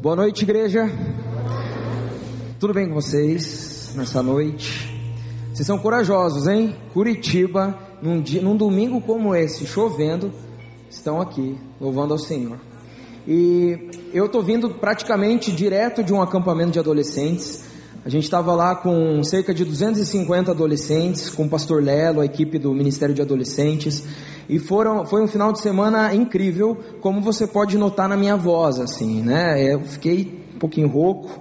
Boa noite, igreja. Tudo bem com vocês nessa noite? Vocês são corajosos, hein? Curitiba, num, dia, num domingo como esse, chovendo, estão aqui, louvando ao Senhor. E eu estou vindo praticamente direto de um acampamento de adolescentes. A gente estava lá com cerca de 250 adolescentes, com o pastor Lelo, a equipe do Ministério de Adolescentes. E foram, foi um final de semana incrível, como você pode notar na minha voz, assim, né? Eu fiquei um pouquinho rouco,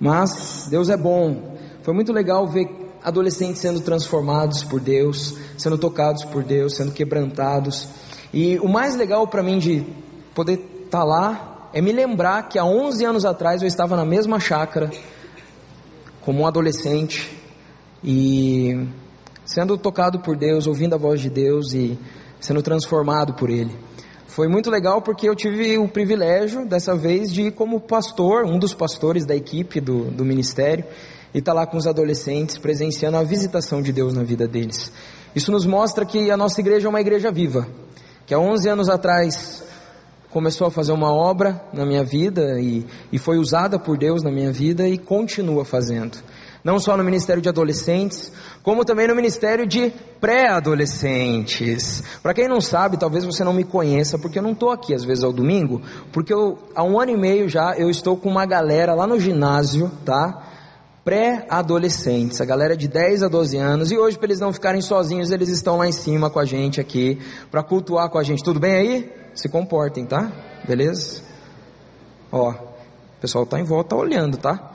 mas Deus é bom. Foi muito legal ver adolescentes sendo transformados por Deus, sendo tocados por Deus, sendo quebrantados. E o mais legal para mim de poder estar tá lá é me lembrar que há 11 anos atrás eu estava na mesma chácara, como um adolescente, e sendo tocado por Deus, ouvindo a voz de Deus e sendo transformado por Ele. Foi muito legal porque eu tive o privilégio, dessa vez, de ir como pastor, um dos pastores da equipe do, do ministério, e estar tá lá com os adolescentes, presenciando a visitação de Deus na vida deles. Isso nos mostra que a nossa igreja é uma igreja viva, que há 11 anos atrás começou a fazer uma obra na minha vida e, e foi usada por Deus na minha vida e continua fazendo não só no Ministério de Adolescentes, como também no Ministério de Pré-Adolescentes. Para quem não sabe, talvez você não me conheça, porque eu não estou aqui às vezes ao domingo, porque eu, há um ano e meio já eu estou com uma galera lá no ginásio, tá? Pré-adolescentes, a galera de 10 a 12 anos, e hoje para eles não ficarem sozinhos, eles estão lá em cima com a gente aqui, para cultuar com a gente. Tudo bem aí? Se comportem, tá? Beleza? Ó, o pessoal está em volta, tá olhando, tá?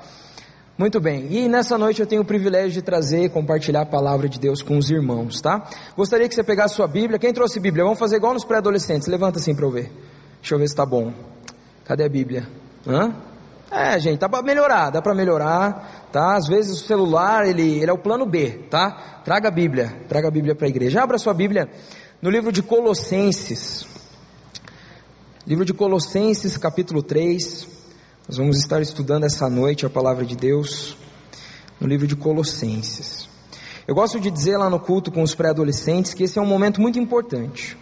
Muito bem, e nessa noite eu tenho o privilégio de trazer e compartilhar a palavra de Deus com os irmãos, tá? Gostaria que você pegasse sua Bíblia. Quem trouxe Bíblia? Vamos fazer igual nos pré-adolescentes. Levanta assim para eu ver. Deixa eu ver se está bom. Cadê a Bíblia? Hã? É, gente, dá para melhorar, dá para melhorar, tá? Às vezes o celular, ele, ele é o plano B, tá? Traga a Bíblia, traga a Bíblia para a igreja. Abra sua Bíblia no livro de Colossenses. Livro de Colossenses, capítulo 3. Nós vamos estar estudando essa noite a palavra de Deus no livro de Colossenses. Eu gosto de dizer lá no culto com os pré-adolescentes que esse é um momento muito importante.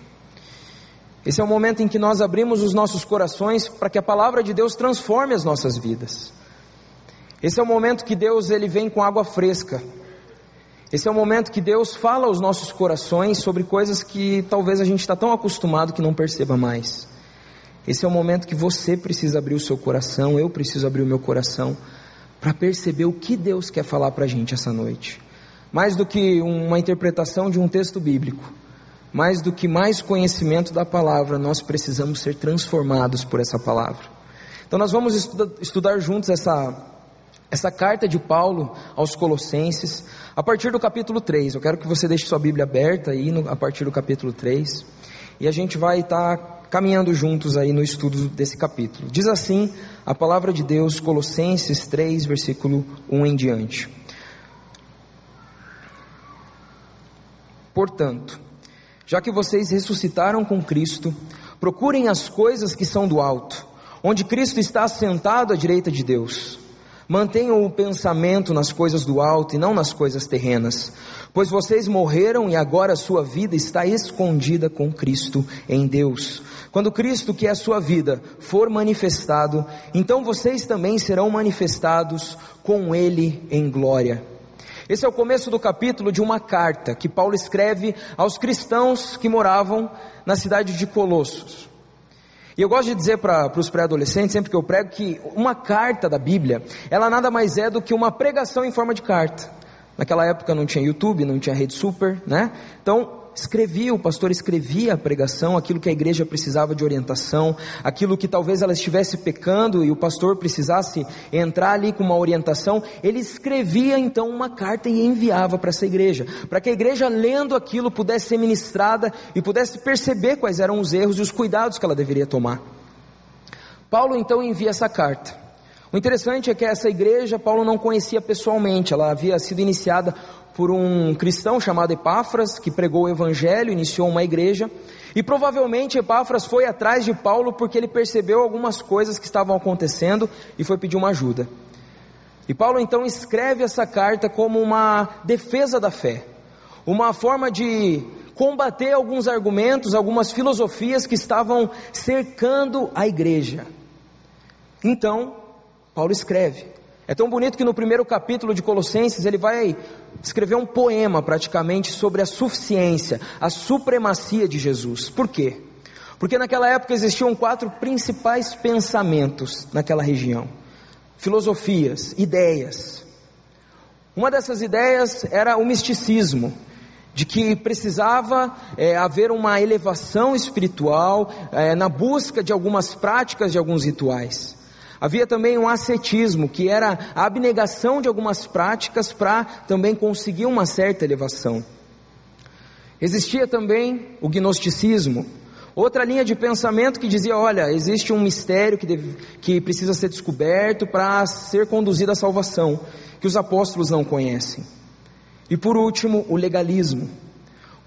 Esse é o momento em que nós abrimos os nossos corações para que a palavra de Deus transforme as nossas vidas. Esse é o momento que Deus ele vem com água fresca. Esse é o momento que Deus fala aos nossos corações sobre coisas que talvez a gente está tão acostumado que não perceba mais. Esse é o momento que você precisa abrir o seu coração, eu preciso abrir o meu coração, para perceber o que Deus quer falar para a gente essa noite. Mais do que uma interpretação de um texto bíblico, mais do que mais conhecimento da palavra, nós precisamos ser transformados por essa palavra. Então nós vamos estudar, estudar juntos essa, essa carta de Paulo aos Colossenses, a partir do capítulo 3. Eu quero que você deixe sua Bíblia aberta aí no, a partir do capítulo 3. E a gente vai estar tá caminhando juntos aí no estudo desse capítulo. Diz assim a palavra de Deus, Colossenses 3, versículo 1 em diante. Portanto, já que vocês ressuscitaram com Cristo, procurem as coisas que são do alto, onde Cristo está assentado à direita de Deus. Mantenham o pensamento nas coisas do alto e não nas coisas terrenas, pois vocês morreram e agora a sua vida está escondida com Cristo em Deus. Quando Cristo, que é a sua vida, for manifestado, então vocês também serão manifestados com Ele em glória. Esse é o começo do capítulo de uma carta que Paulo escreve aos cristãos que moravam na cidade de Colossos. E eu gosto de dizer para os pré-adolescentes, sempre que eu prego, que uma carta da Bíblia, ela nada mais é do que uma pregação em forma de carta. Naquela época não tinha YouTube, não tinha rede super, né? Então, escrevia, o pastor escrevia a pregação, aquilo que a igreja precisava de orientação, aquilo que talvez ela estivesse pecando e o pastor precisasse entrar ali com uma orientação, ele escrevia então uma carta e enviava para essa igreja, para que a igreja lendo aquilo pudesse ser ministrada e pudesse perceber quais eram os erros e os cuidados que ela deveria tomar. Paulo então envia essa carta. O interessante é que essa igreja Paulo não conhecia pessoalmente, ela havia sido iniciada por um cristão chamado Epáfras, que pregou o evangelho, iniciou uma igreja, e provavelmente Epáfras foi atrás de Paulo porque ele percebeu algumas coisas que estavam acontecendo e foi pedir uma ajuda. E Paulo então escreve essa carta como uma defesa da fé, uma forma de combater alguns argumentos, algumas filosofias que estavam cercando a igreja. Então, Paulo escreve. É tão bonito que no primeiro capítulo de Colossenses ele vai escrever um poema praticamente sobre a suficiência, a supremacia de Jesus. Por quê? Porque naquela época existiam quatro principais pensamentos naquela região: filosofias, ideias. Uma dessas ideias era o misticismo, de que precisava é, haver uma elevação espiritual é, na busca de algumas práticas, de alguns rituais. Havia também um ascetismo, que era a abnegação de algumas práticas para também conseguir uma certa elevação. Existia também o gnosticismo, outra linha de pensamento que dizia: olha, existe um mistério que, deve, que precisa ser descoberto para ser conduzido à salvação, que os apóstolos não conhecem. E por último, o legalismo,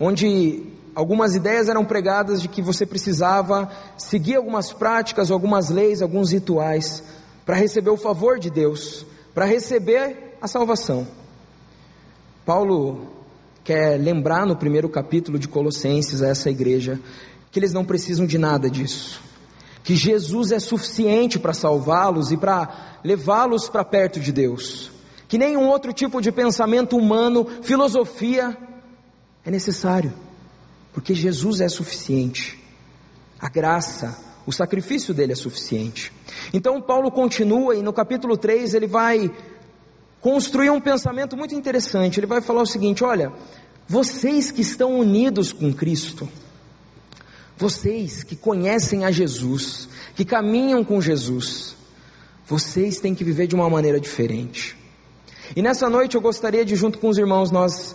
onde algumas ideias eram pregadas de que você precisava seguir algumas práticas, algumas leis, alguns rituais para receber o favor de Deus, para receber a salvação. Paulo quer lembrar no primeiro capítulo de Colossenses a essa igreja que eles não precisam de nada disso, que Jesus é suficiente para salvá-los e para levá-los para perto de Deus, que nenhum outro tipo de pensamento humano, filosofia é necessário porque Jesus é suficiente. A graça, o sacrifício dele é suficiente. Então Paulo continua e no capítulo 3 ele vai construir um pensamento muito interessante. Ele vai falar o seguinte: olha, vocês que estão unidos com Cristo, vocês que conhecem a Jesus, que caminham com Jesus, vocês têm que viver de uma maneira diferente. E nessa noite eu gostaria de, junto com os irmãos, nós,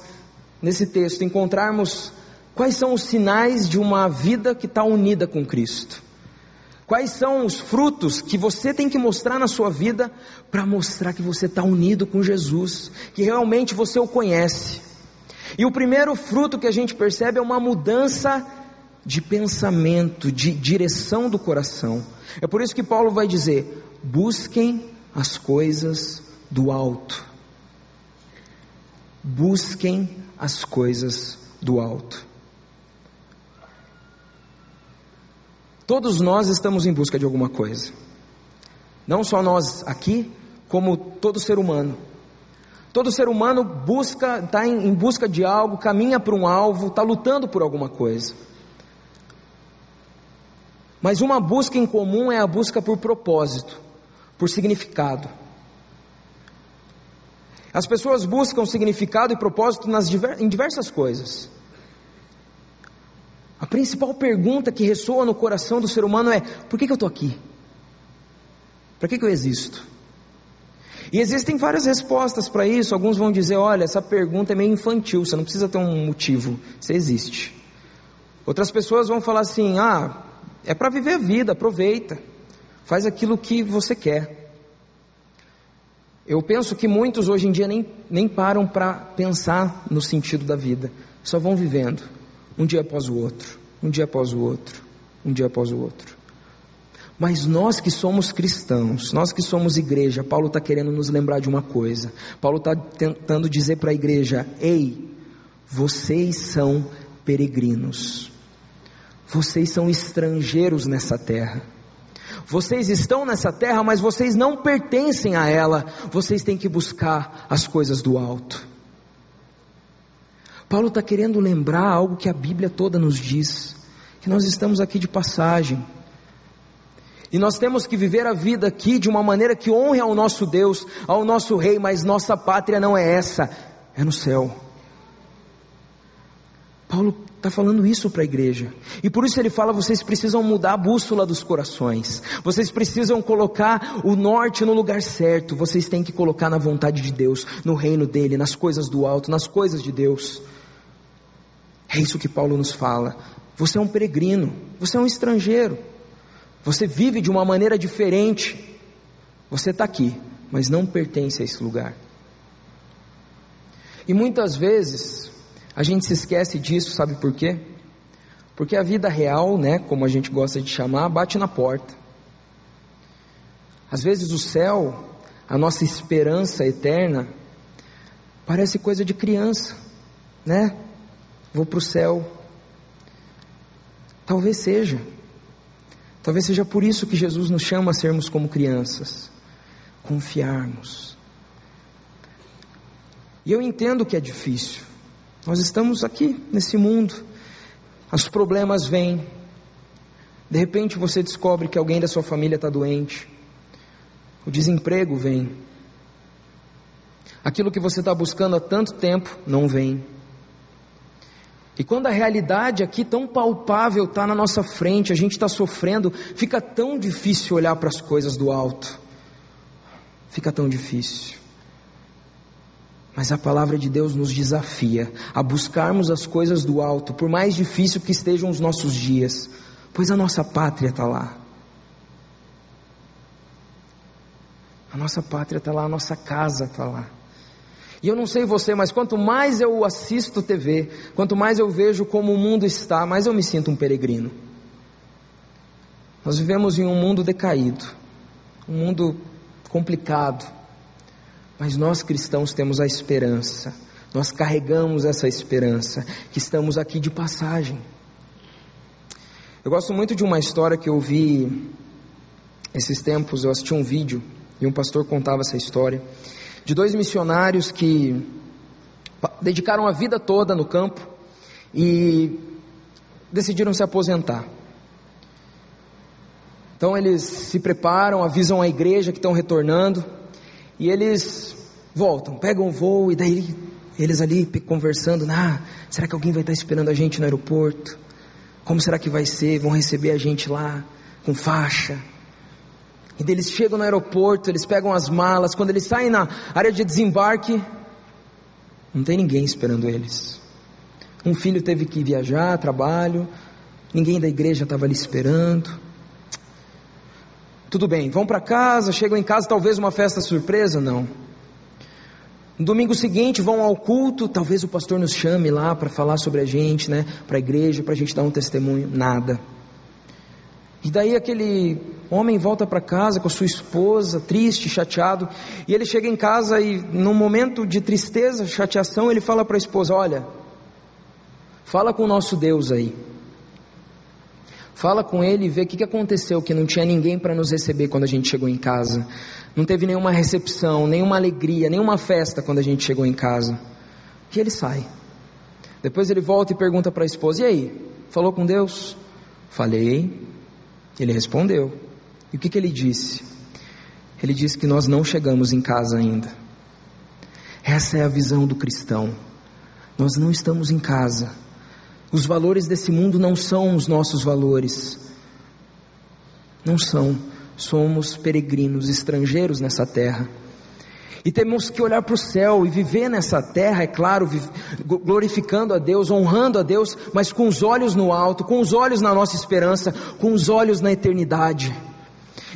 nesse texto, encontrarmos Quais são os sinais de uma vida que está unida com Cristo? Quais são os frutos que você tem que mostrar na sua vida para mostrar que você está unido com Jesus, que realmente você o conhece? E o primeiro fruto que a gente percebe é uma mudança de pensamento, de direção do coração. É por isso que Paulo vai dizer: busquem as coisas do alto. Busquem as coisas do alto. Todos nós estamos em busca de alguma coisa. Não só nós aqui, como todo ser humano. Todo ser humano busca, está em, em busca de algo, caminha para um alvo, está lutando por alguma coisa. Mas uma busca em comum é a busca por propósito, por significado. As pessoas buscam significado e propósito nas, em diversas coisas. A principal pergunta que ressoa no coração do ser humano é: por que, que eu estou aqui? Para que, que eu existo? E existem várias respostas para isso. Alguns vão dizer: olha, essa pergunta é meio infantil, você não precisa ter um motivo, você existe. Outras pessoas vão falar assim: ah, é para viver a vida, aproveita, faz aquilo que você quer. Eu penso que muitos hoje em dia nem, nem param para pensar no sentido da vida, só vão vivendo um dia após o outro, um dia após o outro, um dia após o outro. Mas nós que somos cristãos, nós que somos igreja, Paulo está querendo nos lembrar de uma coisa. Paulo está tentando dizer para a igreja: ei, vocês são peregrinos, vocês são estrangeiros nessa terra. Vocês estão nessa terra, mas vocês não pertencem a ela. Vocês têm que buscar as coisas do alto. Paulo está querendo lembrar algo que a Bíblia toda nos diz: que nós estamos aqui de passagem. E nós temos que viver a vida aqui de uma maneira que honre ao nosso Deus, ao nosso Rei, mas nossa pátria não é essa, é no céu. Paulo está falando isso para a igreja, e por isso ele fala: vocês precisam mudar a bússola dos corações, vocês precisam colocar o norte no lugar certo, vocês têm que colocar na vontade de Deus, no reino dele, nas coisas do alto, nas coisas de Deus. É isso que Paulo nos fala. Você é um peregrino, você é um estrangeiro, você vive de uma maneira diferente. Você está aqui, mas não pertence a esse lugar. E muitas vezes a gente se esquece disso, sabe por quê? Porque a vida real, né, como a gente gosta de chamar, bate na porta. Às vezes o céu, a nossa esperança eterna, parece coisa de criança, né? Vou para o céu. Talvez seja. Talvez seja por isso que Jesus nos chama a sermos como crianças, confiarmos. E eu entendo que é difícil. Nós estamos aqui nesse mundo, os problemas vêm. De repente você descobre que alguém da sua família está doente, o desemprego vem. Aquilo que você está buscando há tanto tempo não vem. E quando a realidade aqui tão palpável está na nossa frente, a gente está sofrendo, fica tão difícil olhar para as coisas do alto. Fica tão difícil. Mas a palavra de Deus nos desafia a buscarmos as coisas do alto, por mais difícil que estejam os nossos dias, pois a nossa pátria está lá. A nossa pátria está lá, a nossa casa está lá. E eu não sei você, mas quanto mais eu assisto TV, quanto mais eu vejo como o mundo está, mais eu me sinto um peregrino. Nós vivemos em um mundo decaído, um mundo complicado, mas nós cristãos temos a esperança, nós carregamos essa esperança, que estamos aqui de passagem. Eu gosto muito de uma história que eu vi esses tempos, eu assisti um vídeo e um pastor contava essa história de dois missionários que dedicaram a vida toda no campo e decidiram se aposentar. Então eles se preparam, avisam a igreja que estão retornando e eles voltam, pegam o voo e daí eles ali conversando, ah, será que alguém vai estar esperando a gente no aeroporto? Como será que vai ser? Vão receber a gente lá com faixa? E eles chegam no aeroporto, eles pegam as malas, quando eles saem na área de desembarque, não tem ninguém esperando eles. Um filho teve que viajar, trabalho, ninguém da igreja estava ali esperando. Tudo bem, vão para casa, chegam em casa, talvez uma festa surpresa? Não. No domingo seguinte vão ao culto, talvez o pastor nos chame lá para falar sobre a gente, né? Para a igreja, para a gente dar um testemunho. Nada. E daí aquele homem volta para casa com a sua esposa, triste, chateado, e ele chega em casa e num momento de tristeza, chateação, ele fala para a esposa: "Olha, fala com o nosso Deus aí. Fala com ele e vê o que, que aconteceu, que não tinha ninguém para nos receber quando a gente chegou em casa. Não teve nenhuma recepção, nenhuma alegria, nenhuma festa quando a gente chegou em casa." E ele sai. Depois ele volta e pergunta para a esposa: "E aí? Falou com Deus?" Falei. Ele respondeu. E o que, que ele disse? Ele disse que nós não chegamos em casa ainda. Essa é a visão do cristão. Nós não estamos em casa. Os valores desse mundo não são os nossos valores. Não são. Somos peregrinos, estrangeiros nessa terra. E temos que olhar para o céu e viver nessa terra, é claro, glorificando a Deus, honrando a Deus, mas com os olhos no alto, com os olhos na nossa esperança, com os olhos na eternidade.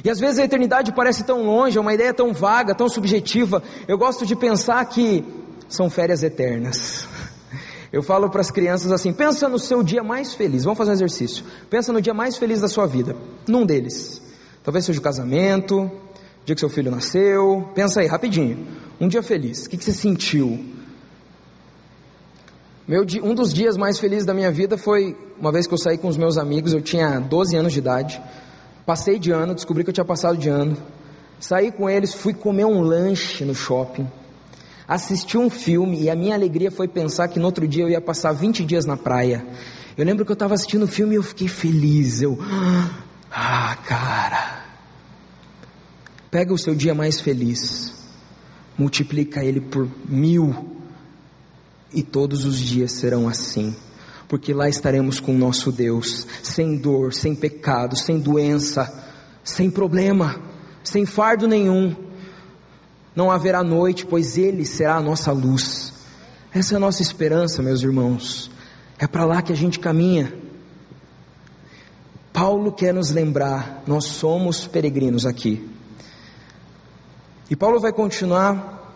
E às vezes a eternidade parece tão longe, é uma ideia tão vaga, tão subjetiva. Eu gosto de pensar que são férias eternas. Eu falo para as crianças assim: pensa no seu dia mais feliz. Vamos fazer um exercício. Pensa no dia mais feliz da sua vida. Num deles. Talvez seja o casamento, dia que seu filho nasceu. Pensa aí, rapidinho. Um dia feliz. O que, que você sentiu? Meu, um dos dias mais felizes da minha vida foi uma vez que eu saí com os meus amigos. Eu tinha 12 anos de idade. Passei de ano, descobri que eu tinha passado de ano. Saí com eles, fui comer um lanche no shopping. Assisti um filme e a minha alegria foi pensar que no outro dia eu ia passar 20 dias na praia. Eu lembro que eu estava assistindo o filme e eu fiquei feliz. Eu, ah, cara, Pega o seu dia mais feliz, multiplica ele por mil, e todos os dias serão assim, porque lá estaremos com o nosso Deus, sem dor, sem pecado, sem doença, sem problema, sem fardo nenhum. Não haverá noite, pois Ele será a nossa luz. Essa é a nossa esperança, meus irmãos. É para lá que a gente caminha. Paulo quer nos lembrar, nós somos peregrinos aqui. E Paulo vai continuar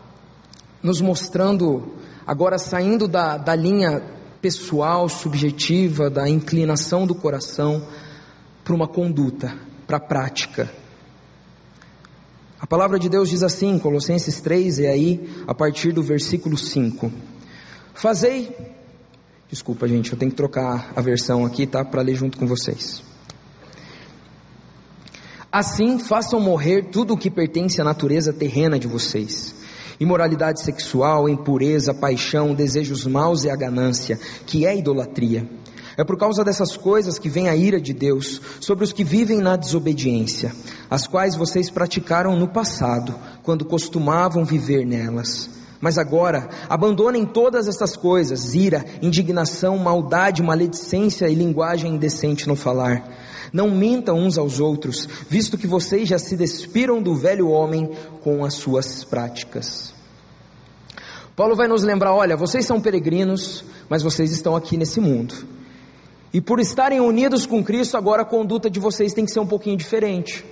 nos mostrando, agora saindo da, da linha pessoal, subjetiva, da inclinação do coração, para uma conduta, para a prática. A palavra de Deus diz assim, Colossenses 3, e aí, a partir do versículo 5: Fazei, desculpa gente, eu tenho que trocar a versão aqui, tá, para ler junto com vocês. Assim, façam morrer tudo o que pertence à natureza terrena de vocês: imoralidade sexual, impureza, paixão, desejos maus e a ganância, que é idolatria. É por causa dessas coisas que vem a ira de Deus sobre os que vivem na desobediência, as quais vocês praticaram no passado, quando costumavam viver nelas. Mas agora, abandonem todas estas coisas: ira, indignação, maldade, maledicência e linguagem indecente no falar não mintam uns aos outros, visto que vocês já se despiram do velho homem com as suas práticas. Paulo vai nos lembrar: olha, vocês são peregrinos, mas vocês estão aqui nesse mundo. E por estarem unidos com Cristo, agora a conduta de vocês tem que ser um pouquinho diferente.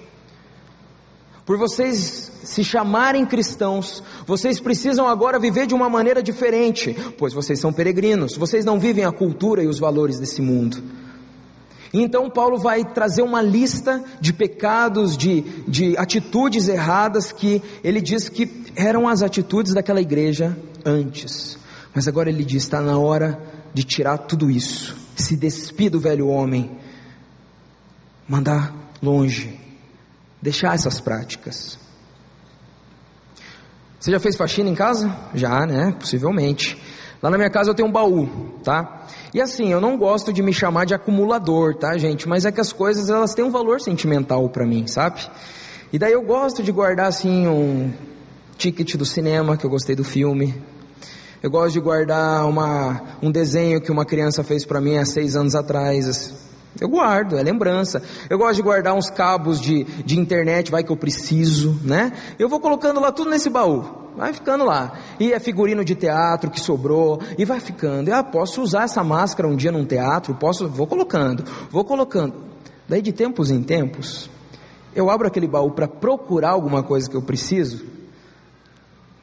Por vocês se chamarem cristãos, vocês precisam agora viver de uma maneira diferente, pois vocês são peregrinos, vocês não vivem a cultura e os valores desse mundo. Então Paulo vai trazer uma lista de pecados, de, de atitudes erradas que ele diz que eram as atitudes daquela igreja antes. Mas agora ele diz: está na hora de tirar tudo isso, se despir do velho homem, mandar longe, deixar essas práticas. Você já fez faxina em casa? Já, né? Possivelmente. Lá na minha casa eu tenho um baú, tá? E assim, eu não gosto de me chamar de acumulador, tá, gente? Mas é que as coisas elas têm um valor sentimental para mim, sabe? E daí eu gosto de guardar assim um ticket do cinema que eu gostei do filme. Eu gosto de guardar uma, um desenho que uma criança fez para mim há seis anos atrás. Eu guardo, é lembrança. Eu gosto de guardar uns cabos de, de internet, vai que eu preciso, né? Eu vou colocando lá tudo nesse baú. Vai ficando lá. E é figurino de teatro que sobrou. E vai ficando. Ah, posso usar essa máscara um dia num teatro? Posso? Vou colocando. Vou colocando. Daí de tempos em tempos, eu abro aquele baú para procurar alguma coisa que eu preciso.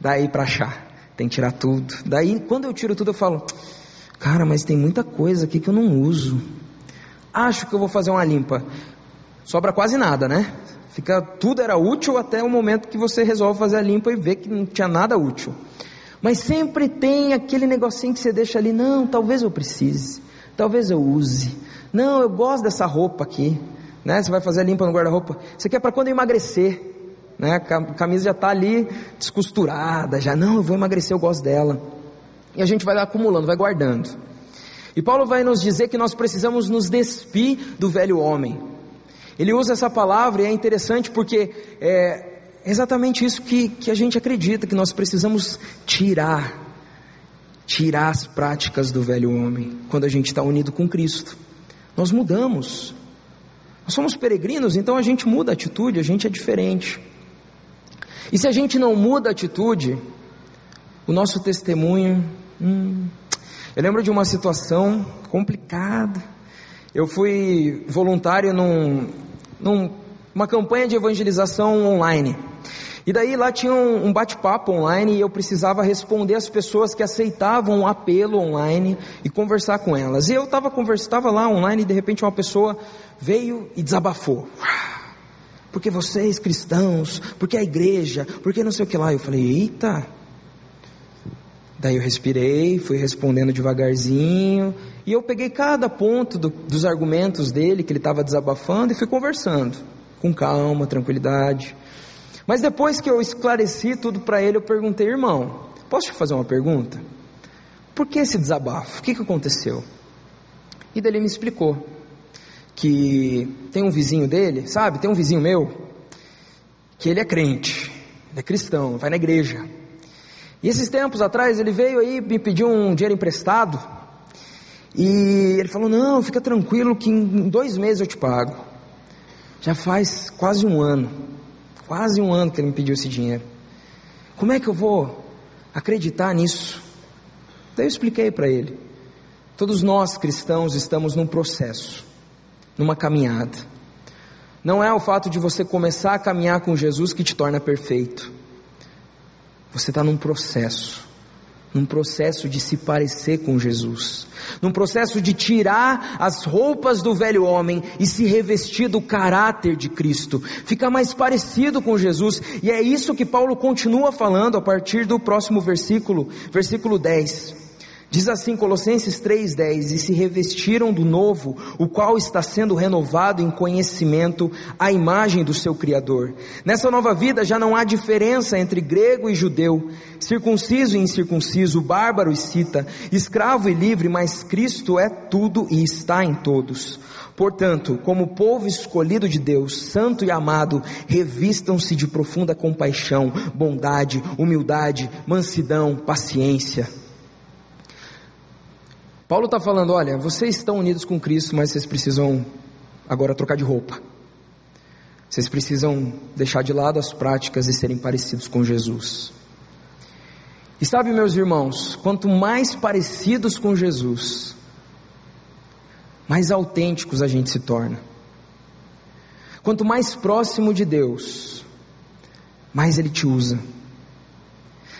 Daí para achar. Tem que tirar tudo. Daí quando eu tiro tudo eu falo, cara, mas tem muita coisa aqui que eu não uso. Acho que eu vou fazer uma limpa. Sobra quase nada, né? Fica, tudo era útil até o momento que você resolve fazer a limpa e vê que não tinha nada útil. Mas sempre tem aquele negocinho que você deixa ali, não, talvez eu precise, talvez eu use. Não, eu gosto dessa roupa aqui, né? Você vai fazer a limpa no guarda-roupa. Isso aqui é para quando eu emagrecer, né? A camisa já está ali descosturada, já não, eu vou emagrecer, eu gosto dela. E a gente vai acumulando, vai guardando. E Paulo vai nos dizer que nós precisamos nos despir do velho homem. Ele usa essa palavra e é interessante porque é exatamente isso que, que a gente acredita, que nós precisamos tirar, tirar as práticas do velho homem, quando a gente está unido com Cristo. Nós mudamos. Nós somos peregrinos, então a gente muda a atitude, a gente é diferente. E se a gente não muda a atitude, o nosso testemunho. Hum, eu lembro de uma situação complicada. Eu fui voluntário num, numa campanha de evangelização online. E daí lá tinha um, um bate-papo online e eu precisava responder às pessoas que aceitavam o apelo online e conversar com elas. E eu estava conversava lá online e de repente uma pessoa veio e desabafou. Porque vocês cristãos, porque a igreja, porque não sei o que lá. Eu falei, eita. Daí eu respirei, fui respondendo devagarzinho, e eu peguei cada ponto do, dos argumentos dele que ele estava desabafando e fui conversando, com calma, tranquilidade. Mas depois que eu esclareci tudo para ele, eu perguntei, irmão, posso te fazer uma pergunta? Por que esse desabafo? O que, que aconteceu? E daí ele me explicou que tem um vizinho dele, sabe? Tem um vizinho meu que ele é crente, ele é cristão, vai na igreja. E esses tempos atrás ele veio aí me pediu um dinheiro emprestado e ele falou: Não, fica tranquilo que em dois meses eu te pago. Já faz quase um ano, quase um ano que ele me pediu esse dinheiro. Como é que eu vou acreditar nisso? Daí eu expliquei para ele. Todos nós cristãos estamos num processo, numa caminhada. Não é o fato de você começar a caminhar com Jesus que te torna perfeito. Você está num processo num processo de se parecer com Jesus, num processo de tirar as roupas do velho homem e se revestir do caráter de Cristo, ficar mais parecido com Jesus, e é isso que Paulo continua falando a partir do próximo versículo, versículo 10. Diz assim Colossenses 3:10, e se revestiram do novo, o qual está sendo renovado em conhecimento à imagem do seu criador. Nessa nova vida já não há diferença entre grego e judeu, circunciso e incircunciso, bárbaro e cita, escravo e livre, mas Cristo é tudo e está em todos. Portanto, como povo escolhido de Deus, santo e amado, revistam-se de profunda compaixão, bondade, humildade, mansidão, paciência Paulo está falando: olha, vocês estão unidos com Cristo, mas vocês precisam agora trocar de roupa. Vocês precisam deixar de lado as práticas e serem parecidos com Jesus. E sabe, meus irmãos, quanto mais parecidos com Jesus, mais autênticos a gente se torna. Quanto mais próximo de Deus, mais Ele te usa.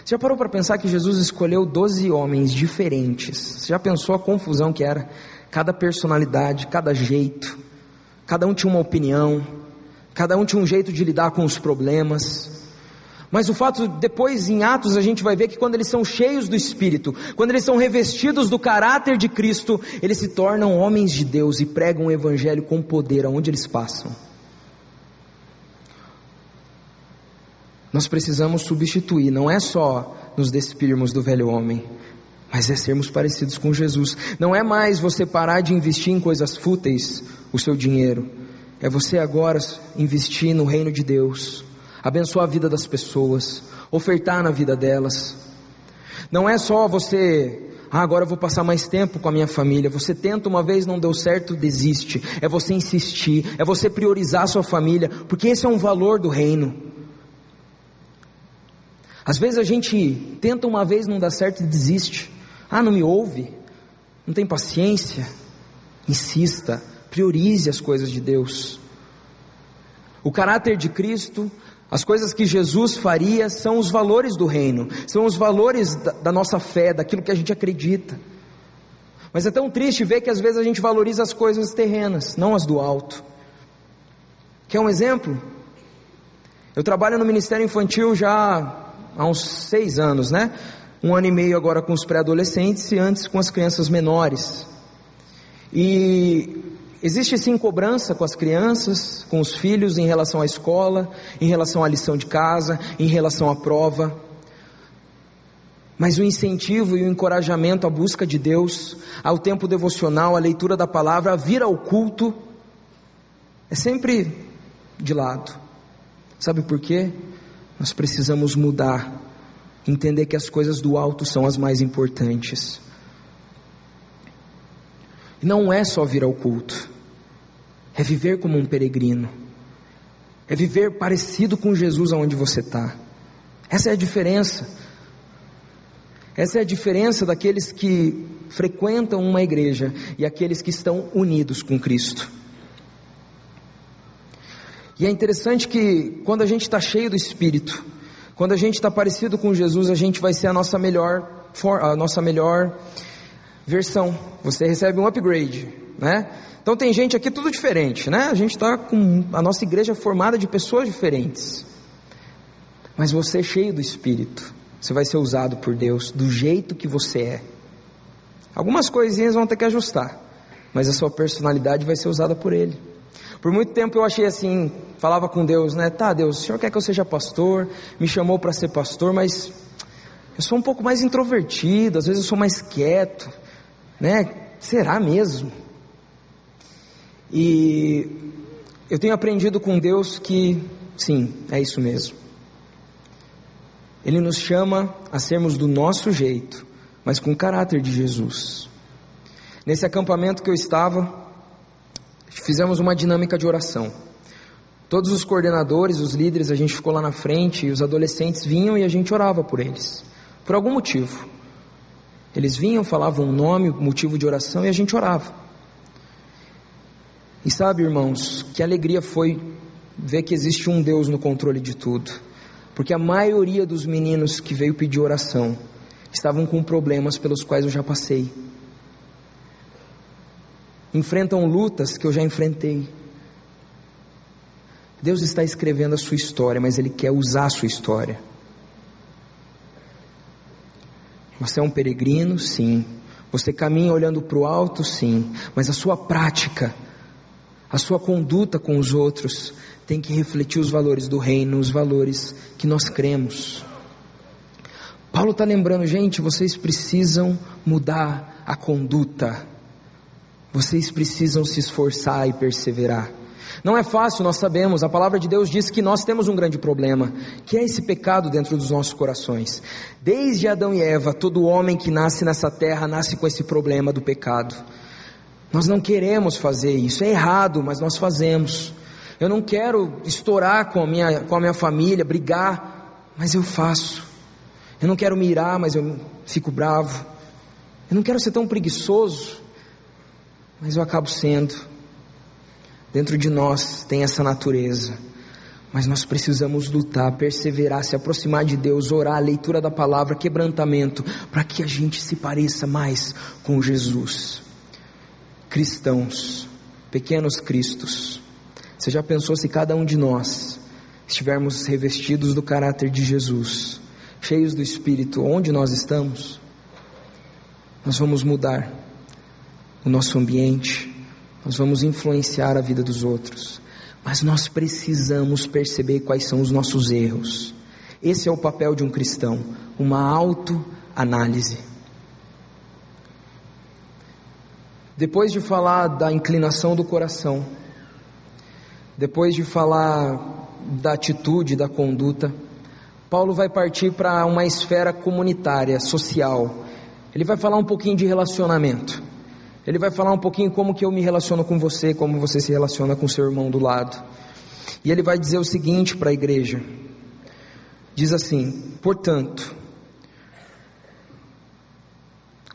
Você já parou para pensar que Jesus escolheu 12 homens diferentes? Você já pensou a confusão que era? Cada personalidade, cada jeito, cada um tinha uma opinião, cada um tinha um jeito de lidar com os problemas. Mas o fato, depois em Atos, a gente vai ver que quando eles são cheios do Espírito, quando eles são revestidos do caráter de Cristo, eles se tornam homens de Deus e pregam o Evangelho com poder aonde eles passam. Nós precisamos substituir, não é só nos despirmos do velho homem, mas é sermos parecidos com Jesus. Não é mais você parar de investir em coisas fúteis o seu dinheiro, é você agora investir no reino de Deus, abençoar a vida das pessoas, ofertar na vida delas. Não é só você ah, agora eu vou passar mais tempo com a minha família. Você tenta uma vez, não deu certo, desiste. É você insistir, é você priorizar a sua família, porque esse é um valor do reino. Às vezes a gente tenta uma vez, não dá certo e desiste. Ah, não me ouve, não tem paciência. Insista, priorize as coisas de Deus. O caráter de Cristo, as coisas que Jesus faria, são os valores do reino, são os valores da, da nossa fé, daquilo que a gente acredita. Mas é tão triste ver que às vezes a gente valoriza as coisas terrenas, não as do alto. Quer um exemplo? Eu trabalho no Ministério Infantil já há uns seis anos, né? Um ano e meio agora com os pré-adolescentes e antes com as crianças menores. E existe sim cobrança com as crianças, com os filhos em relação à escola, em relação à lição de casa, em relação à prova. Mas o incentivo e o encorajamento à busca de Deus, ao tempo devocional, à leitura da palavra, a vir ao culto, é sempre de lado. Sabe por quê? Nós precisamos mudar, entender que as coisas do alto são as mais importantes. Não é só vir ao culto, é viver como um peregrino, é viver parecido com Jesus aonde você está. Essa é a diferença. Essa é a diferença daqueles que frequentam uma igreja e aqueles que estão unidos com Cristo. E é interessante que quando a gente está cheio do Espírito, quando a gente está parecido com Jesus, a gente vai ser a nossa melhor, a nossa melhor versão. Você recebe um upgrade, né? Então tem gente aqui tudo diferente, né? A gente está com a nossa igreja formada de pessoas diferentes. Mas você é cheio do Espírito, você vai ser usado por Deus do jeito que você é. Algumas coisinhas vão ter que ajustar, mas a sua personalidade vai ser usada por Ele. Por muito tempo eu achei assim, falava com Deus, né? Tá, Deus, o Senhor quer que eu seja pastor, me chamou para ser pastor, mas eu sou um pouco mais introvertido, às vezes eu sou mais quieto, né? Será mesmo? E eu tenho aprendido com Deus que sim, é isso mesmo. Ele nos chama a sermos do nosso jeito, mas com o caráter de Jesus. Nesse acampamento que eu estava, fizemos uma dinâmica de oração. Todos os coordenadores, os líderes, a gente ficou lá na frente e os adolescentes vinham e a gente orava por eles, por algum motivo. Eles vinham, falavam o nome, o motivo de oração e a gente orava. E sabe, irmãos, que alegria foi ver que existe um Deus no controle de tudo, porque a maioria dos meninos que veio pedir oração estavam com problemas pelos quais eu já passei enfrentam lutas que eu já enfrentei. Deus está escrevendo a sua história, mas Ele quer usar a sua história. Você é um peregrino, sim, Você caminha olhando para o alto, sim, mas a sua prática, a sua conduta com os outros tem que refletir os valores do reino, os valores que nós cremos. Paulo está lembrando, gente, vocês precisam mudar a conduta, vocês precisam se esforçar e perseverar. Não é fácil, nós sabemos, a palavra de Deus diz que nós temos um grande problema, que é esse pecado dentro dos nossos corações. Desde Adão e Eva, todo homem que nasce nessa terra nasce com esse problema do pecado. Nós não queremos fazer isso, é errado, mas nós fazemos. Eu não quero estourar com a minha, com a minha família, brigar, mas eu faço. Eu não quero mirar, mas eu fico bravo. Eu não quero ser tão preguiçoso, mas eu acabo sendo. Dentro de nós tem essa natureza, mas nós precisamos lutar, perseverar, se aproximar de Deus, orar, leitura da palavra, quebrantamento, para que a gente se pareça mais com Jesus. Cristãos, pequenos cristos, você já pensou se cada um de nós estivermos revestidos do caráter de Jesus, cheios do Espírito, onde nós estamos? Nós vamos mudar o nosso ambiente, nós vamos influenciar a vida dos outros, mas nós precisamos perceber quais são os nossos erros. Esse é o papel de um cristão, uma autoanálise. Depois de falar da inclinação do coração, depois de falar da atitude, da conduta, Paulo vai partir para uma esfera comunitária, social. Ele vai falar um pouquinho de relacionamento. Ele vai falar um pouquinho como que eu me relaciono com você, como você se relaciona com seu irmão do lado. E ele vai dizer o seguinte para a igreja: diz assim, portanto,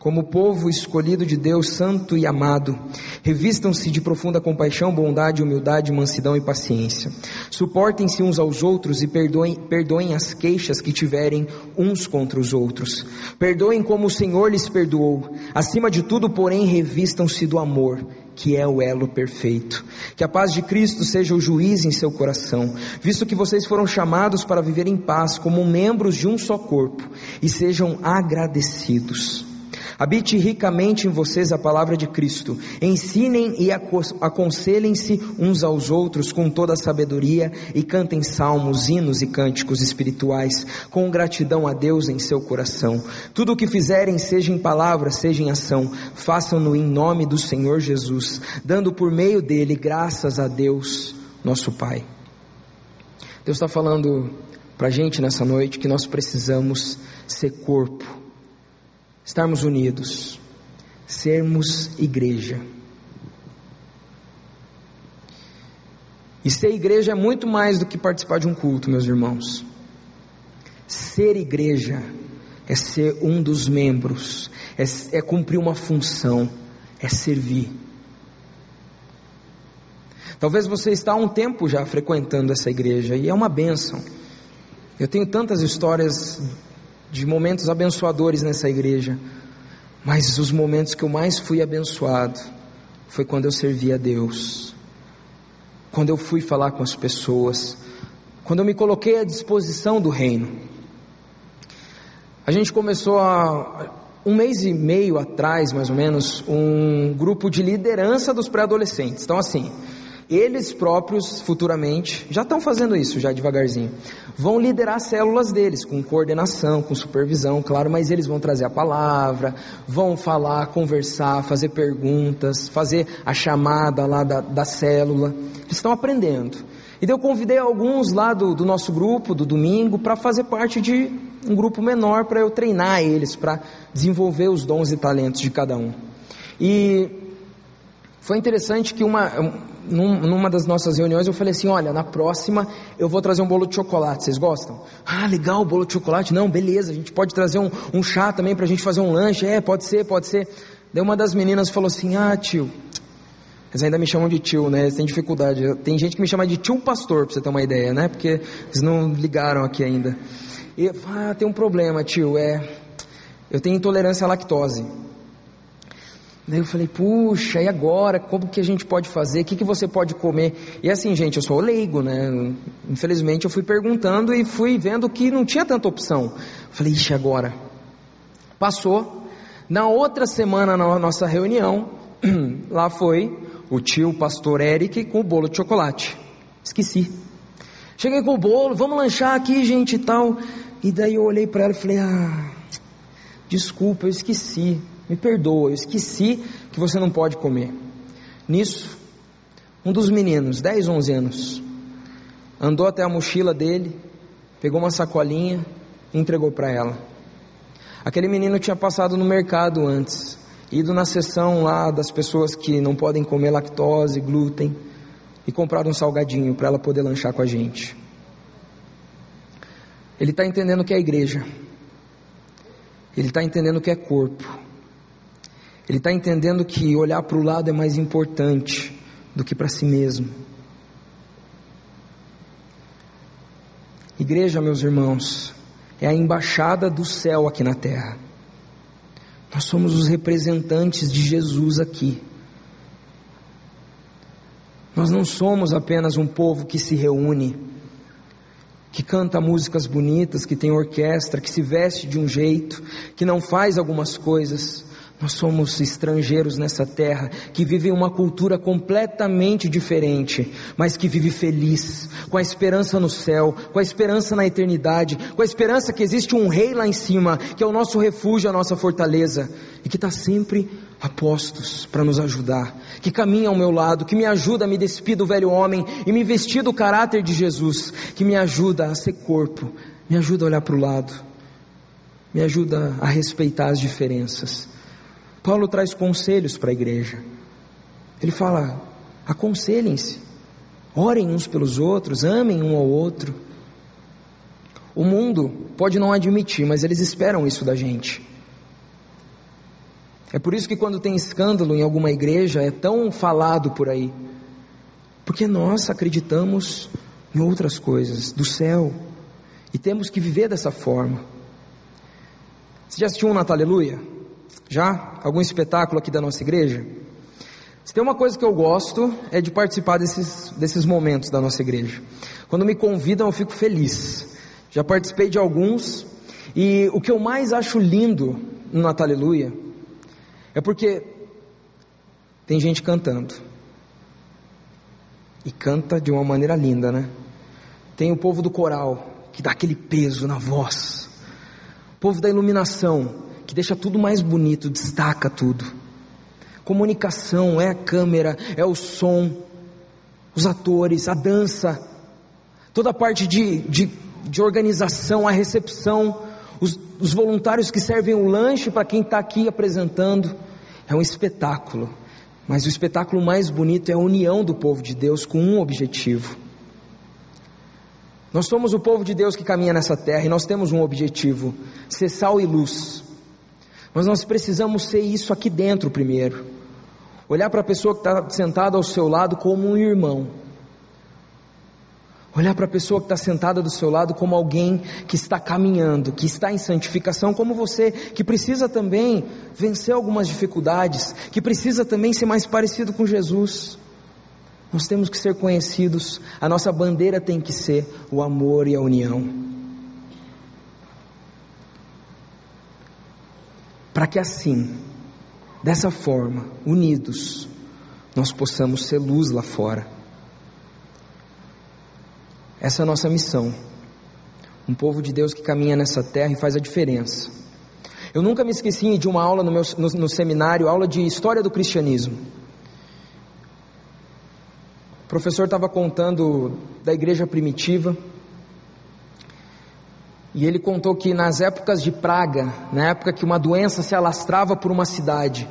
como povo escolhido de Deus, santo e amado, revistam-se de profunda compaixão, bondade, humildade, mansidão e paciência. Suportem-se uns aos outros e perdoem, perdoem as queixas que tiverem uns contra os outros. Perdoem como o Senhor lhes perdoou. Acima de tudo, porém, revistam-se do amor que é o elo perfeito. Que a paz de Cristo seja o juiz em seu coração, visto que vocês foram chamados para viver em paz como membros de um só corpo, e sejam agradecidos. Habite ricamente em vocês a palavra de Cristo. Ensinem e aconselhem-se uns aos outros com toda a sabedoria e cantem salmos, hinos e cânticos espirituais com gratidão a Deus em seu coração. Tudo o que fizerem, seja em palavra, seja em ação, façam-no em nome do Senhor Jesus, dando por meio dele graças a Deus, nosso Pai. Deus está falando para a gente nessa noite que nós precisamos ser corpo estarmos unidos, sermos igreja. E ser igreja é muito mais do que participar de um culto, meus irmãos. Ser igreja é ser um dos membros, é, é cumprir uma função, é servir. Talvez você está há um tempo já frequentando essa igreja e é uma bênção. Eu tenho tantas histórias de momentos abençoadores nessa igreja, mas os momentos que eu mais fui abençoado foi quando eu servi a Deus, quando eu fui falar com as pessoas, quando eu me coloquei à disposição do reino. A gente começou a um mês e meio atrás, mais ou menos, um grupo de liderança dos pré-adolescentes. Então, assim, eles próprios, futuramente, já estão fazendo isso, já devagarzinho, vão liderar células deles, com coordenação, com supervisão, claro, mas eles vão trazer a palavra, vão falar, conversar, fazer perguntas, fazer a chamada lá da, da célula. Eles estão aprendendo. E eu convidei alguns lá do, do nosso grupo, do domingo, para fazer parte de um grupo menor, para eu treinar eles, para desenvolver os dons e talentos de cada um. E foi interessante que uma, num, numa das nossas reuniões eu falei assim: olha, na próxima eu vou trazer um bolo de chocolate, vocês gostam? Ah, legal, bolo de chocolate? Não, beleza, a gente pode trazer um, um chá também para a gente fazer um lanche? É, pode ser, pode ser. Daí uma das meninas falou assim: ah, tio, eles ainda me chamam de tio, né? Eles têm dificuldade. Tem gente que me chama de tio pastor, para você ter uma ideia, né? Porque eles não ligaram aqui ainda. E ah, tem um problema, tio, é. Eu tenho intolerância à lactose. Daí eu falei, puxa, e agora? Como que a gente pode fazer? O que, que você pode comer? E assim, gente, eu sou leigo, né? Infelizmente eu fui perguntando e fui vendo que não tinha tanta opção. Falei, ixi, agora? Passou. Na outra semana, na nossa reunião, lá foi o tio pastor Eric com o bolo de chocolate. Esqueci. Cheguei com o bolo, vamos lanchar aqui, gente e tal. E daí eu olhei para ela e falei: Ah, desculpa, eu esqueci. Me perdoa, eu esqueci que você não pode comer. Nisso, um dos meninos, 10, 11 anos, andou até a mochila dele, pegou uma sacolinha e entregou para ela. Aquele menino tinha passado no mercado antes, ido na seção lá das pessoas que não podem comer lactose, glúten, e comprado um salgadinho para ela poder lanchar com a gente. Ele está entendendo o que é igreja, ele está entendendo o que é corpo, ele está entendendo que olhar para o lado é mais importante do que para si mesmo. Igreja, meus irmãos, é a embaixada do céu aqui na terra. Nós somos os representantes de Jesus aqui. Nós não somos apenas um povo que se reúne, que canta músicas bonitas, que tem orquestra, que se veste de um jeito, que não faz algumas coisas. Nós somos estrangeiros nessa terra que vivem uma cultura completamente diferente, mas que vive feliz, com a esperança no céu, com a esperança na eternidade, com a esperança que existe um rei lá em cima, que é o nosso refúgio, a nossa fortaleza, e que está sempre a postos para nos ajudar, que caminha ao meu lado, que me ajuda a me despir do velho homem e me vestir do caráter de Jesus, que me ajuda a ser corpo, me ajuda a olhar para o lado, me ajuda a respeitar as diferenças Paulo traz conselhos para a igreja. Ele fala: aconselhem-se, orem uns pelos outros, amem um ao outro. O mundo pode não admitir, mas eles esperam isso da gente. É por isso que quando tem escândalo em alguma igreja é tão falado por aí. Porque nós acreditamos em outras coisas, do céu, e temos que viver dessa forma. Você já assistiu um Natal Aleluia? Já? Algum espetáculo aqui da nossa igreja? Se tem uma coisa que eu gosto é de participar desses, desses momentos da nossa igreja. Quando me convidam, eu fico feliz. Já participei de alguns, e o que eu mais acho lindo no Natal Aleluia é porque tem gente cantando. E canta de uma maneira linda, né? Tem o povo do coral, que dá aquele peso na voz. O povo da iluminação, que deixa tudo mais bonito, destaca tudo. Comunicação é a câmera, é o som, os atores, a dança, toda a parte de, de, de organização, a recepção, os, os voluntários que servem o lanche para quem está aqui apresentando. É um espetáculo, mas o espetáculo mais bonito é a união do povo de Deus com um objetivo. Nós somos o povo de Deus que caminha nessa terra e nós temos um objetivo: ser sal e luz. Mas nós precisamos ser isso aqui dentro primeiro. Olhar para a pessoa que está sentada ao seu lado como um irmão. Olhar para a pessoa que está sentada do seu lado como alguém que está caminhando, que está em santificação, como você, que precisa também vencer algumas dificuldades, que precisa também ser mais parecido com Jesus. Nós temos que ser conhecidos, a nossa bandeira tem que ser o amor e a união. Para que assim, dessa forma, unidos, nós possamos ser luz lá fora. Essa é a nossa missão. Um povo de Deus que caminha nessa terra e faz a diferença. Eu nunca me esqueci de uma aula no, meu, no, no seminário, aula de história do cristianismo. O professor estava contando da igreja primitiva e ele contou que nas épocas de praga, na época que uma doença se alastrava por uma cidade,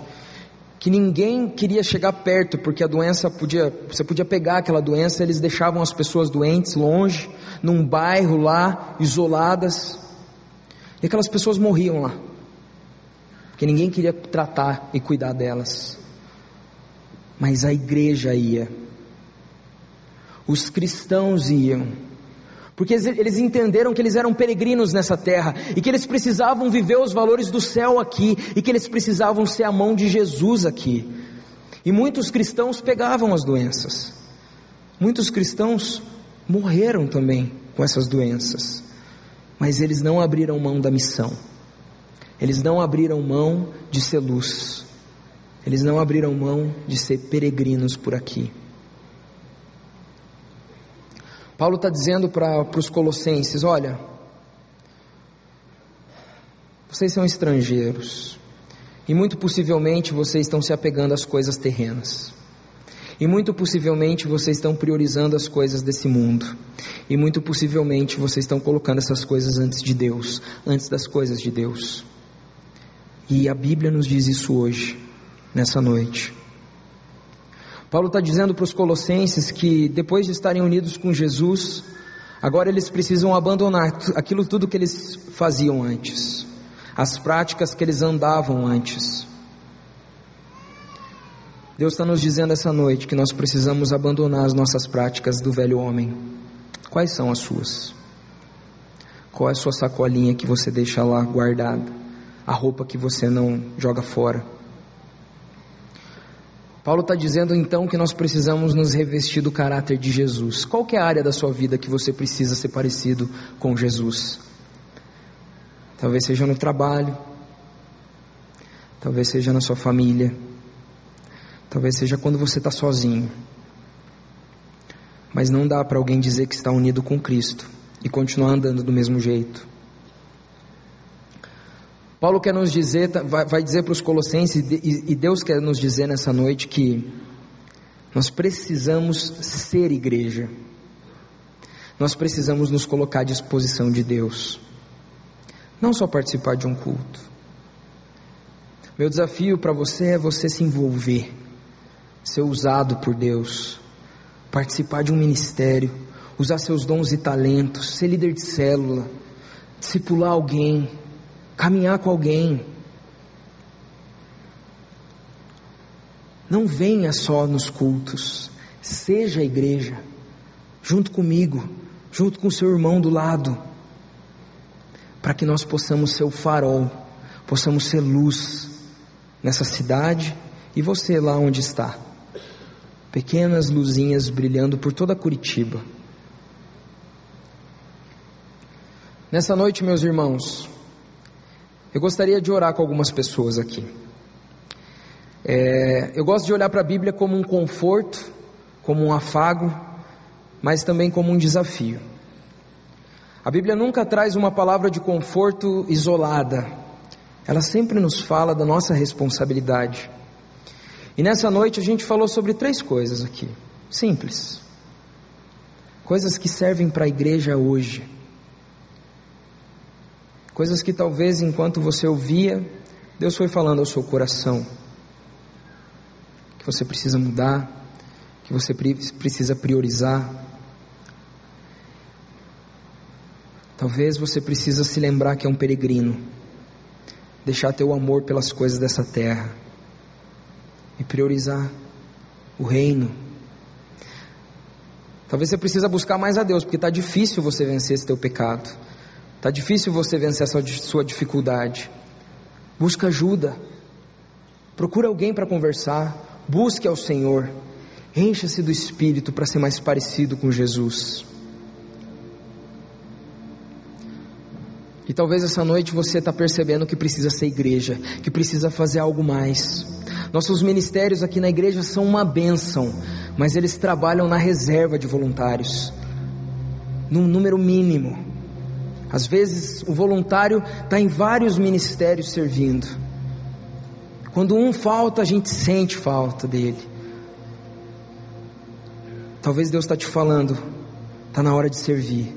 que ninguém queria chegar perto, porque a doença podia, você podia pegar aquela doença, eles deixavam as pessoas doentes longe, num bairro lá, isoladas, e aquelas pessoas morriam lá, porque ninguém queria tratar e cuidar delas, mas a igreja ia, os cristãos iam, porque eles entenderam que eles eram peregrinos nessa terra e que eles precisavam viver os valores do céu aqui e que eles precisavam ser a mão de Jesus aqui. E muitos cristãos pegavam as doenças. Muitos cristãos morreram também com essas doenças. Mas eles não abriram mão da missão. eles não abriram mão de ser luz, eles não abriram mão de ser peregrinos por aqui. Paulo está dizendo para os colossenses: olha, vocês são estrangeiros, e muito possivelmente vocês estão se apegando às coisas terrenas. E muito possivelmente vocês estão priorizando as coisas desse mundo. E muito possivelmente vocês estão colocando essas coisas antes de Deus, antes das coisas de Deus. E a Bíblia nos diz isso hoje, nessa noite. Paulo está dizendo para os colossenses que depois de estarem unidos com Jesus, agora eles precisam abandonar aquilo tudo que eles faziam antes, as práticas que eles andavam antes. Deus está nos dizendo essa noite que nós precisamos abandonar as nossas práticas do velho homem. Quais são as suas? Qual é a sua sacolinha que você deixa lá guardada? A roupa que você não joga fora? Paulo está dizendo então que nós precisamos nos revestir do caráter de Jesus. Qual é a área da sua vida que você precisa ser parecido com Jesus? Talvez seja no trabalho, talvez seja na sua família, Talvez seja quando você está sozinho. Mas não dá para alguém dizer que está unido com Cristo e continuar andando do mesmo jeito. Paulo quer nos dizer, tá, vai dizer para os Colossenses, e Deus quer nos dizer nessa noite que nós precisamos ser igreja, nós precisamos nos colocar à disposição de Deus, não só participar de um culto. Meu desafio para você é você se envolver ser usado por Deus, participar de um ministério, usar seus dons e talentos, ser líder de célula, discipular alguém, caminhar com alguém. Não venha só nos cultos, seja a igreja, junto comigo, junto com seu irmão do lado, para que nós possamos ser o farol, possamos ser luz nessa cidade e você lá onde está pequenas luzinhas brilhando por toda Curitiba. Nessa noite, meus irmãos, eu gostaria de orar com algumas pessoas aqui. É, eu gosto de olhar para a Bíblia como um conforto, como um afago, mas também como um desafio. A Bíblia nunca traz uma palavra de conforto isolada, ela sempre nos fala da nossa responsabilidade. E nessa noite a gente falou sobre três coisas aqui, simples. Coisas que servem para a igreja hoje. Coisas que talvez enquanto você ouvia, Deus foi falando ao seu coração. Que você precisa mudar, que você precisa priorizar. Talvez você precisa se lembrar que é um peregrino. Deixar teu amor pelas coisas dessa terra e priorizar o reino. Talvez você precisa buscar mais a Deus, porque está difícil você vencer esse teu pecado. Está difícil você vencer essa sua dificuldade. Busca ajuda. Procura alguém para conversar. Busque ao Senhor. Encha-se do Espírito para ser mais parecido com Jesus. E talvez essa noite você está percebendo que precisa ser igreja, que precisa fazer algo mais. Nossos ministérios aqui na igreja são uma bênção, mas eles trabalham na reserva de voluntários, num número mínimo. Às vezes o voluntário está em vários ministérios servindo. Quando um falta, a gente sente falta dele. Talvez Deus está te falando, está na hora de servir,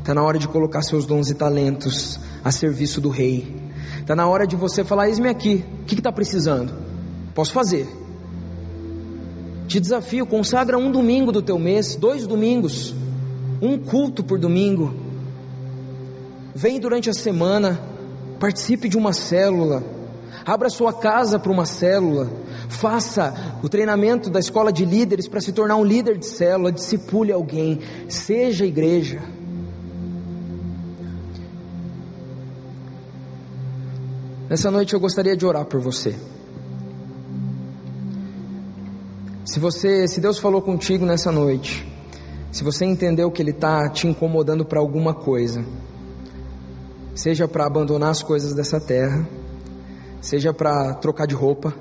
está na hora de colocar seus dons e talentos a serviço do Rei. Está na hora de você falar: Eis-me aqui, o que está precisando? Posso fazer. Te desafio, consagra um domingo do teu mês, dois domingos, um culto por domingo. Vem durante a semana, participe de uma célula, abra sua casa para uma célula, faça o treinamento da escola de líderes para se tornar um líder de célula, discipule alguém, seja igreja. Nessa noite eu gostaria de orar por você. Se você, se Deus falou contigo nessa noite, se você entendeu que Ele está te incomodando para alguma coisa, seja para abandonar as coisas dessa terra, seja para trocar de roupa,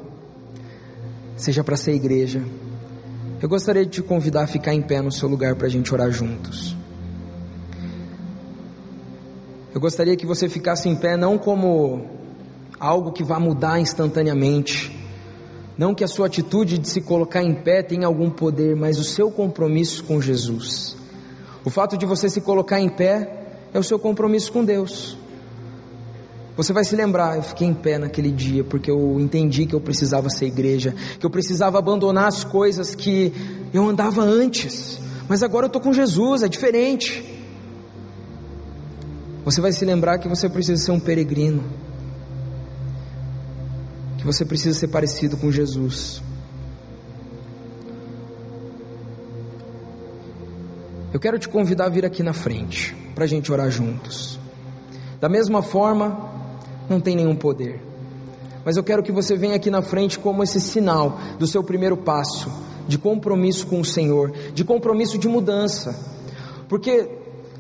seja para ser igreja, eu gostaria de te convidar a ficar em pé no seu lugar para a gente orar juntos. Eu gostaria que você ficasse em pé não como algo que vá mudar instantaneamente, não que a sua atitude de se colocar em pé tenha algum poder, mas o seu compromisso com Jesus. O fato de você se colocar em pé é o seu compromisso com Deus. Você vai se lembrar, eu fiquei em pé naquele dia porque eu entendi que eu precisava ser igreja, que eu precisava abandonar as coisas que eu andava antes, mas agora eu estou com Jesus, é diferente. Você vai se lembrar que você precisa ser um peregrino, que você precisa ser parecido com Jesus. Eu quero te convidar a vir aqui na frente, para a gente orar juntos. Da mesma forma, não tem nenhum poder, mas eu quero que você venha aqui na frente como esse sinal do seu primeiro passo, de compromisso com o Senhor, de compromisso de mudança, porque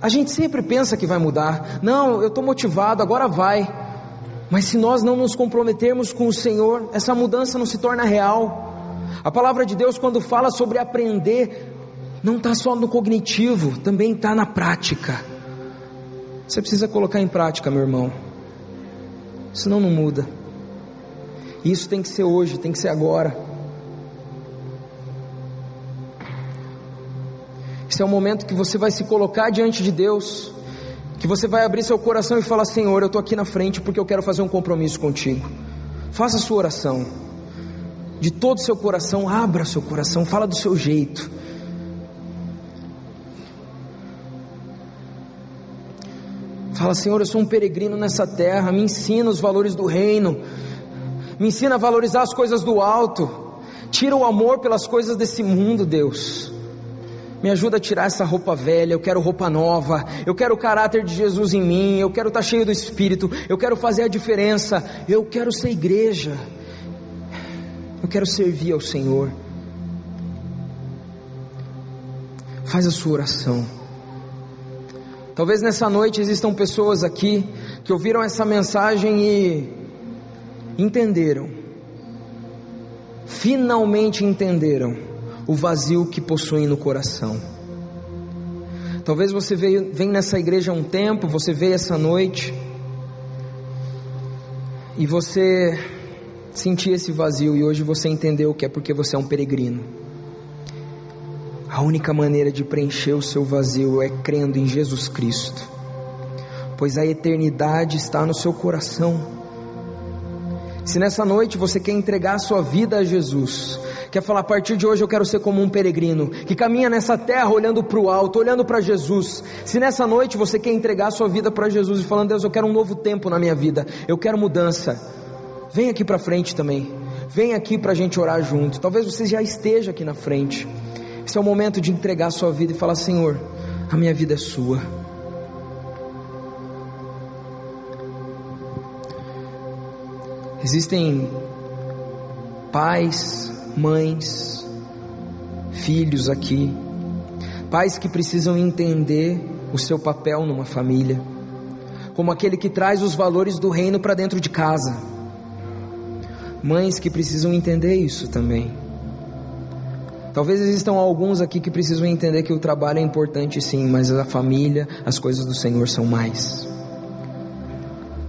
a gente sempre pensa que vai mudar. Não, eu estou motivado, agora vai. Mas se nós não nos comprometermos com o Senhor, essa mudança não se torna real. A palavra de Deus, quando fala sobre aprender, não está só no cognitivo, também está na prática. Você precisa colocar em prática, meu irmão. Senão não muda. Isso tem que ser hoje, tem que ser agora. Esse é o momento que você vai se colocar diante de Deus, que você vai abrir seu coração e falar: Senhor, eu estou aqui na frente porque eu quero fazer um compromisso contigo. Faça a sua oração, de todo o seu coração, abra seu coração, fala do seu jeito. Fala, Senhor, eu sou um peregrino nessa terra, me ensina os valores do reino, me ensina a valorizar as coisas do alto, tira o amor pelas coisas desse mundo, Deus. Me ajuda a tirar essa roupa velha, eu quero roupa nova, eu quero o caráter de Jesus em mim, eu quero estar cheio do Espírito, eu quero fazer a diferença, eu quero ser igreja, eu quero servir ao Senhor. Faz a sua oração. Talvez nessa noite existam pessoas aqui que ouviram essa mensagem e entenderam, finalmente entenderam o vazio que possuem no coração. Talvez você veio, vem nessa igreja há um tempo, você veio essa noite e você sentia esse vazio e hoje você entendeu que é porque você é um peregrino. A única maneira de preencher o seu vazio é crendo em Jesus Cristo, pois a eternidade está no seu coração. Se nessa noite você quer entregar a sua vida a Jesus, quer falar a partir de hoje eu quero ser como um peregrino, que caminha nessa terra olhando para o alto, olhando para Jesus. Se nessa noite você quer entregar a sua vida para Jesus e falando, Deus, eu quero um novo tempo na minha vida, eu quero mudança, vem aqui para frente também, vem aqui para a gente orar junto. Talvez você já esteja aqui na frente. Esse é o momento de entregar a sua vida e falar, Senhor, a minha vida é sua. Existem pais, mães, filhos aqui, pais que precisam entender o seu papel numa família, como aquele que traz os valores do reino para dentro de casa. Mães que precisam entender isso também. Talvez existam alguns aqui que precisam entender que o trabalho é importante sim, mas a família, as coisas do Senhor são mais.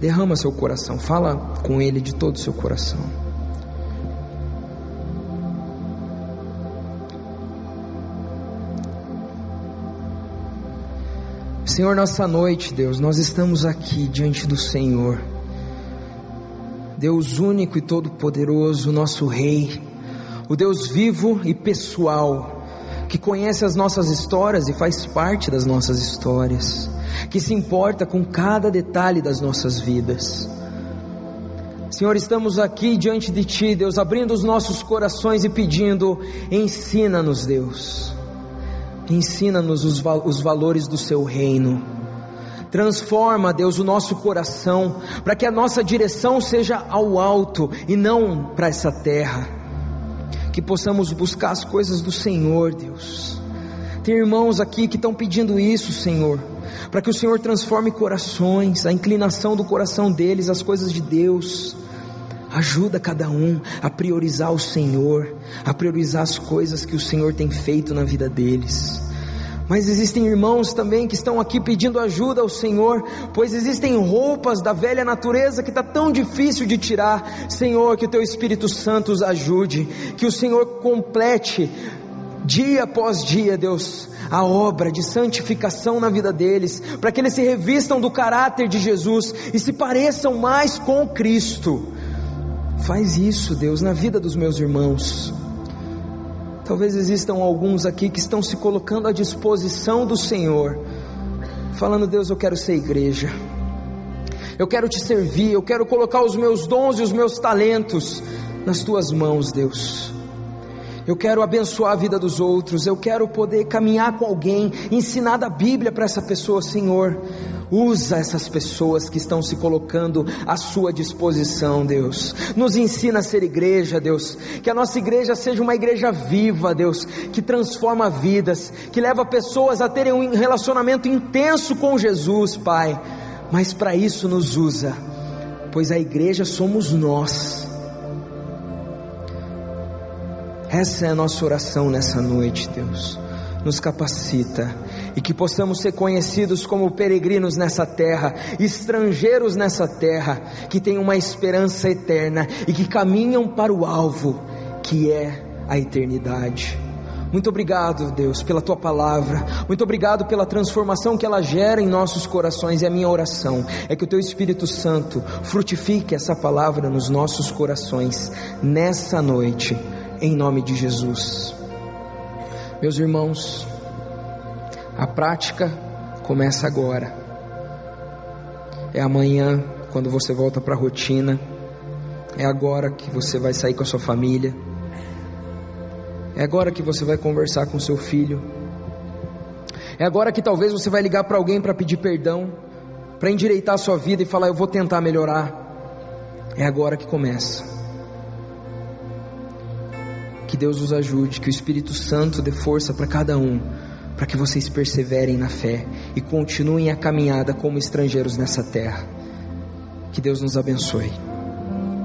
Derrama seu coração, fala com Ele de todo o seu coração. Senhor, nossa noite, Deus, nós estamos aqui diante do Senhor, Deus único e todo-poderoso, nosso Rei, o Deus vivo e pessoal, que conhece as nossas histórias e faz parte das nossas histórias que se importa com cada detalhe das nossas vidas. Senhor, estamos aqui diante de Ti, Deus, abrindo os nossos corações e pedindo: ensina-nos, Deus, ensina-nos os, os valores do Seu reino. Transforma, Deus, o nosso coração, para que a nossa direção seja ao alto e não para essa terra. Que possamos buscar as coisas do Senhor, Deus. Tem irmãos aqui que estão pedindo isso, Senhor para que o Senhor transforme corações, a inclinação do coração deles, as coisas de Deus. Ajuda cada um a priorizar o Senhor, a priorizar as coisas que o Senhor tem feito na vida deles. Mas existem irmãos também que estão aqui pedindo ajuda ao Senhor, pois existem roupas da velha natureza que está tão difícil de tirar. Senhor, que o Teu Espírito Santo os ajude, que o Senhor complete dia após dia, Deus, a obra de santificação na vida deles, para que eles se revistam do caráter de Jesus e se pareçam mais com Cristo. Faz isso, Deus, na vida dos meus irmãos. Talvez existam alguns aqui que estão se colocando à disposição do Senhor, falando: Deus, eu quero ser igreja, eu quero te servir, eu quero colocar os meus dons e os meus talentos nas tuas mãos, Deus. Eu quero abençoar a vida dos outros, eu quero poder caminhar com alguém, ensinar da Bíblia para essa pessoa, Senhor. Usa essas pessoas que estão se colocando à sua disposição, Deus. Nos ensina a ser igreja, Deus. Que a nossa igreja seja uma igreja viva, Deus, que transforma vidas, que leva pessoas a terem um relacionamento intenso com Jesus, Pai. Mas para isso nos usa, pois a igreja somos nós. Essa é a nossa oração nessa noite, Deus. Nos capacita e que possamos ser conhecidos como peregrinos nessa terra, estrangeiros nessa terra, que têm uma esperança eterna e que caminham para o alvo, que é a eternidade. Muito obrigado, Deus, pela tua palavra. Muito obrigado pela transformação que ela gera em nossos corações. E a minha oração é que o teu Espírito Santo frutifique essa palavra nos nossos corações nessa noite, em nome de Jesus. Meus irmãos, a prática começa agora. É amanhã, quando você volta para a rotina. É agora que você vai sair com a sua família. É agora que você vai conversar com seu filho. É agora que talvez você vai ligar para alguém para pedir perdão, para endireitar a sua vida e falar: Eu vou tentar melhorar. É agora que começa. Que Deus os ajude, que o Espírito Santo dê força para cada um para que vocês perseverem na fé e continuem a caminhada como estrangeiros nessa terra. Que Deus nos abençoe.